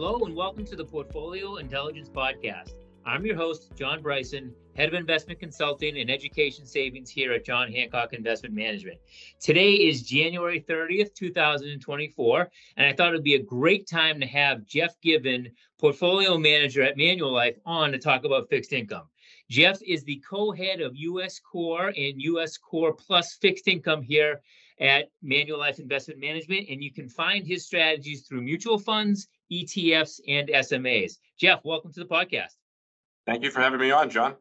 Hello, and welcome to the Portfolio Intelligence Podcast. I'm your host, John Bryson, Head of Investment Consulting and Education Savings here at John Hancock Investment Management. Today is January 30th, 2024, and I thought it would be a great time to have Jeff Given, Portfolio Manager at Manulife, on to talk about fixed income. Jeff is the co head of US Core and US Core Plus Fixed Income here at Manulife Investment Management, and you can find his strategies through mutual funds, ETFs, and SMAs. Jeff, welcome to the podcast. Thank you for having me on, John.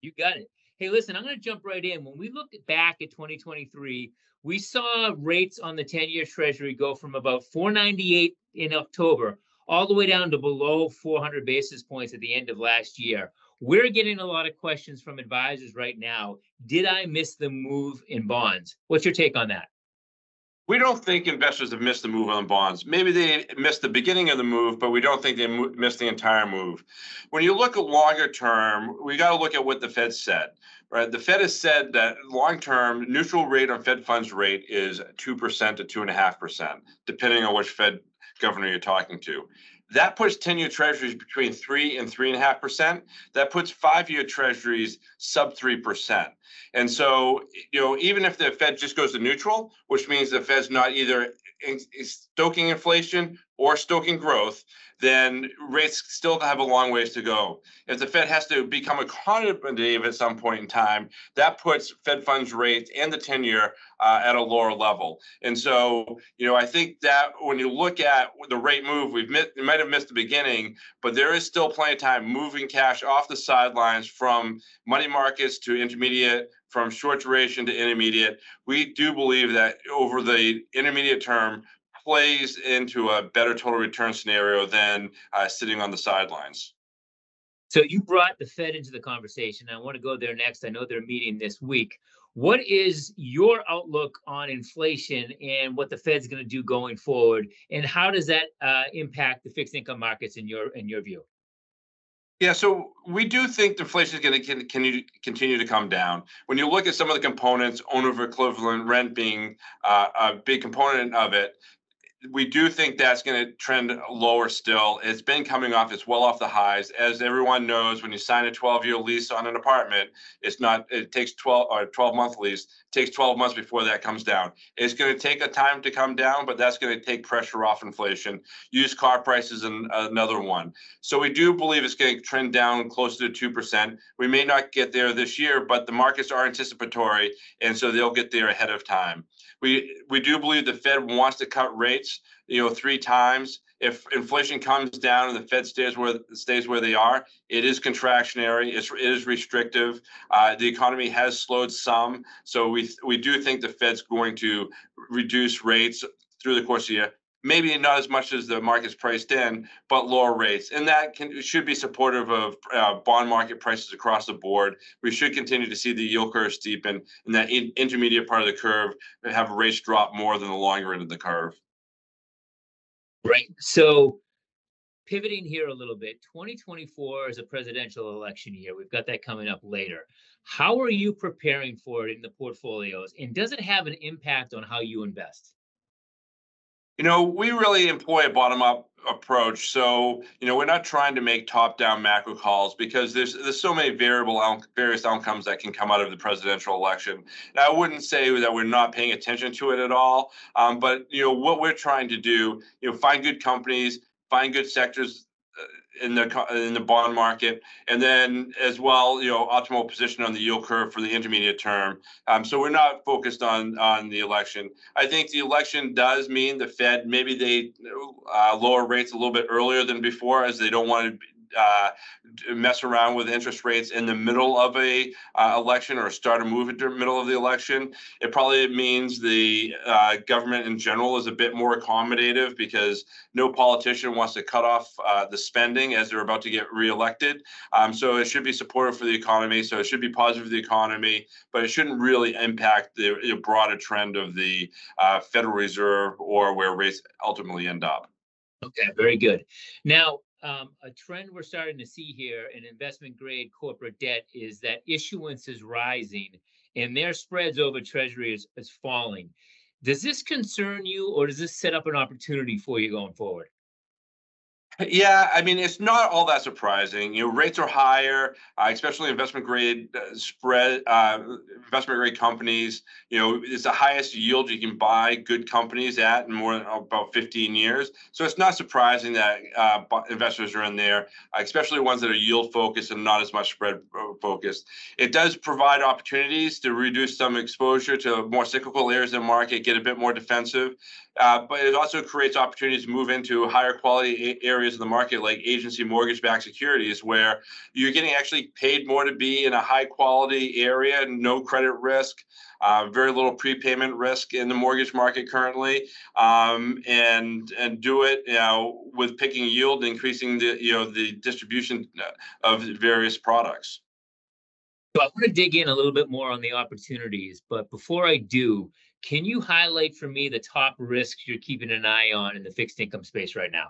You got it. Hey, listen, I'm going to jump right in. When we look back at 2023, we saw rates on the 10 year Treasury go from about 498 in October all the way down to below 400 basis points at the end of last year. We're getting a lot of questions from advisors right now. Did I miss the move in bonds? What's your take on that? We don't think investors have missed the move on bonds. Maybe they missed the beginning of the move, but we don't think they missed the entire move. When you look at longer term, we got to look at what the Fed said. Right, the Fed has said that long term neutral rate on Fed funds rate is two percent to two and a half percent, depending on which Fed governor you're talking to. That puts 10 year treasuries between three and three and a half percent. That puts five year treasuries sub three percent. And so, you know, even if the Fed just goes to neutral, which means the Fed's not either stoking inflation or stoking growth, then rates still have a long ways to go. If the Fed has to become accommodative at some point in time, that puts Fed funds rates and the 10 year uh, at a lower level. And so, you know, I think that when you look at the rate move, we've we might have missed the beginning, but there is still plenty of time moving cash off the sidelines from money markets to intermediate from short duration to intermediate. We do believe that over the intermediate term, plays into a better total return scenario than uh, sitting on the sidelines. So you brought the Fed into the conversation. I want to go there next. I know they're meeting this week. What is your outlook on inflation and what the Fed's going to do going forward, and how does that uh, impact the fixed income markets in your in your view? Yeah, so we do think inflation is going to continue continue to come down. When you look at some of the components, owner equivalent rent being uh, a big component of it, we do think that's going to trend lower still. It's been coming off, it's well off the highs. As everyone knows, when you sign a 12 year lease on an apartment, it's not, it takes 12 or 12 month lease, takes 12 months before that comes down. It's going to take a time to come down, but that's going to take pressure off inflation. Used car prices and another one. So we do believe it's going to trend down closer to 2%. We may not get there this year, but the markets are anticipatory, and so they'll get there ahead of time. We we do believe the Fed wants to cut rates, you know, three times. If inflation comes down and the Fed stays where stays where they are, it is contractionary. It's, it is restrictive. Uh, the economy has slowed some, so we we do think the Fed's going to reduce rates through the course of the year maybe not as much as the market's priced in, but lower rates. And that can, should be supportive of uh, bond market prices across the board. We should continue to see the yield curve steepen and that in, intermediate part of the curve have rates drop more than the longer end of the curve. Right. So pivoting here a little bit, 2024 is a presidential election year. We've got that coming up later. How are you preparing for it in the portfolios? And does it have an impact on how you invest? You know, we really employ a bottom up approach. So, you know, we're not trying to make top down macro calls because there's there's so many variable various outcomes that can come out of the presidential election. And I wouldn't say that we're not paying attention to it at all. Um, but you know, what we're trying to do, you know, find good companies, find good sectors in the in the bond market, and then as well, you know, optimal position on the yield curve for the intermediate term. Um, so we're not focused on on the election. I think the election does mean the Fed maybe they uh, lower rates a little bit earlier than before, as they don't want to uh, mess around with interest rates in the middle of a uh, election or start a move in the middle of the election. It probably means the uh, government in general is a bit more accommodative because no politician wants to cut off uh, the spending as they're about to get reelected. Um, so it should be supportive for the economy. So it should be positive for the economy, but it shouldn't really impact the, the broader trend of the uh, Federal Reserve or where rates ultimately end up. Okay, very good. Now, um, a trend we're starting to see here in investment grade corporate debt is that issuance is rising and their spreads over treasury is, is falling. Does this concern you or does this set up an opportunity for you going forward? Yeah, I mean, it's not all that surprising. You know, rates are higher, uh, especially investment grade uh, spread, uh, investment grade companies. You know, it's the highest yield you can buy good companies at in more than about 15 years. So it's not surprising that uh, investors are in there, uh, especially ones that are yield focused and not as much spread uh, focused. It does provide opportunities to reduce some exposure to more cyclical areas of the market, get a bit more defensive. Uh, but it also creates opportunities to move into higher quality areas of the market, like agency mortgage-backed securities, where you're getting actually paid more to be in a high quality area, no credit risk, uh, very little prepayment risk in the mortgage market currently, um, and and do it you know with picking yield, increasing the you know the distribution of various products. So I want to dig in a little bit more on the opportunities, but before I do, can you highlight for me the top risks you're keeping an eye on in the fixed income space right now?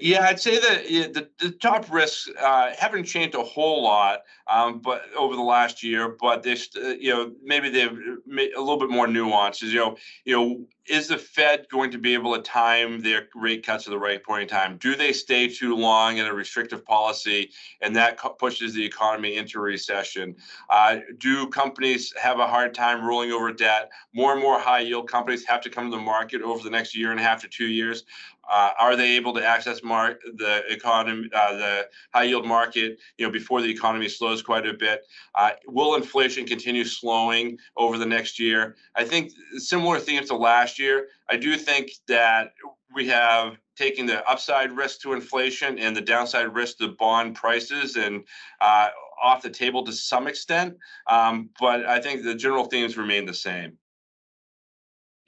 Yeah, I'd say that the, the top risks uh, haven't changed a whole lot, um, but over the last year. But they, uh, you know, maybe they've a little bit more nuances. You know, you know, is the Fed going to be able to time their rate cuts at the right point in time? Do they stay too long in a restrictive policy, and that pushes the economy into recession? Uh, do companies have a hard time rolling over debt? More and more high yield companies have to come to the market over the next year and a half to two years. Uh, are they able to access mar- the economy, uh, the high yield market, you know, before the economy slows quite a bit? Uh, will inflation continue slowing over the next year? I think similar themes to last year. I do think that we have taken the upside risk to inflation and the downside risk to bond prices and uh, off the table to some extent. Um, but I think the general themes remain the same.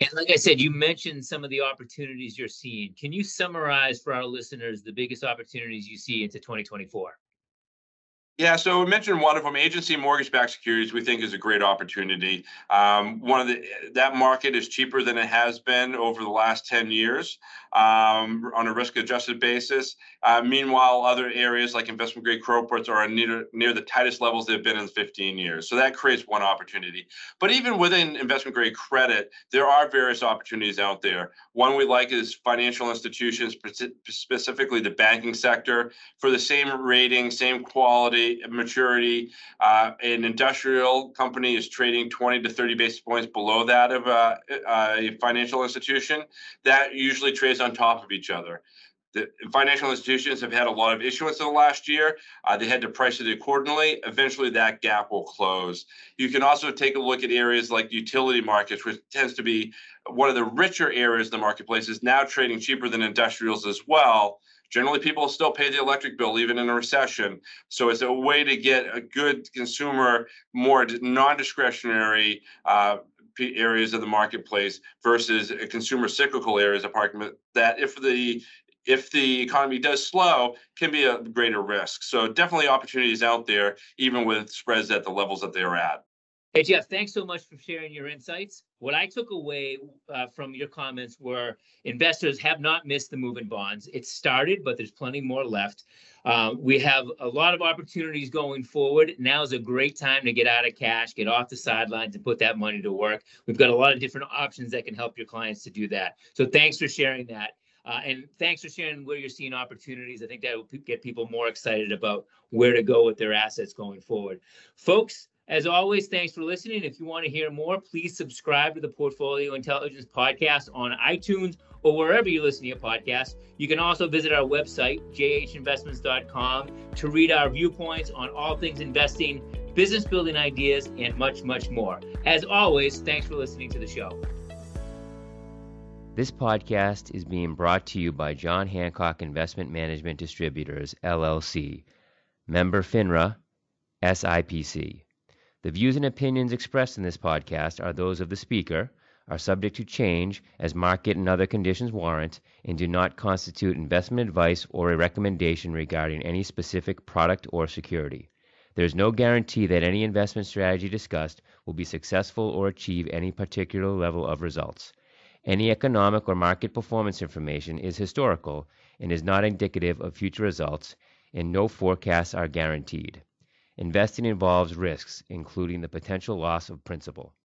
And like I said, you mentioned some of the opportunities you're seeing. Can you summarize for our listeners the biggest opportunities you see into 2024? Yeah, so we mentioned one of them, agency mortgage-backed securities. We think is a great opportunity. Um, one of the that market is cheaper than it has been over the last ten years um, on a risk-adjusted basis. Uh, meanwhile, other areas like investment-grade corporates are near near the tightest levels they've been in 15 years. So that creates one opportunity. But even within investment-grade credit, there are various opportunities out there. One we like is financial institutions, specifically the banking sector, for the same rating, same quality maturity. Uh, an industrial company is trading 20 to 30 basis points below that of a, a financial institution. That usually trades on top of each other. The financial institutions have had a lot of issuance in the last year. Uh, they had to price it accordingly. Eventually, that gap will close. You can also take a look at areas like utility markets, which tends to be one of the richer areas of the marketplace, is now trading cheaper than industrials as well. Generally, people still pay the electric bill even in a recession. So it's a way to get a good consumer, more non-discretionary uh, areas of the marketplace versus consumer cyclical areas of market that if the if the economy does slow can be a greater risk. So definitely opportunities out there even with spreads at the levels that they're at Hey, Jeff, thanks so much for sharing your insights. What I took away uh, from your comments were investors have not missed the move in bonds. It started, but there's plenty more left. Uh, we have a lot of opportunities going forward. Now is a great time to get out of cash, get off the sidelines, and put that money to work. We've got a lot of different options that can help your clients to do that. So thanks for sharing that. Uh, and thanks for sharing where you're seeing opportunities. I think that will get people more excited about where to go with their assets going forward. Folks, as always, thanks for listening. If you want to hear more, please subscribe to the Portfolio Intelligence Podcast on iTunes or wherever you listen to your podcast. You can also visit our website, jhinvestments.com, to read our viewpoints on all things investing, business building ideas, and much, much more. As always, thanks for listening to the show. This podcast is being brought to you by John Hancock Investment Management Distributors, LLC, member FINRA, SIPC. The views and opinions expressed in this podcast are those of the speaker, are subject to change as market and other conditions warrant, and do not constitute investment advice or a recommendation regarding any specific product or security. There is no guarantee that any investment strategy discussed will be successful or achieve any particular level of results. Any economic or market performance information is historical and is not indicative of future results, and no forecasts are guaranteed. Investing involves risks, including the potential loss of principal.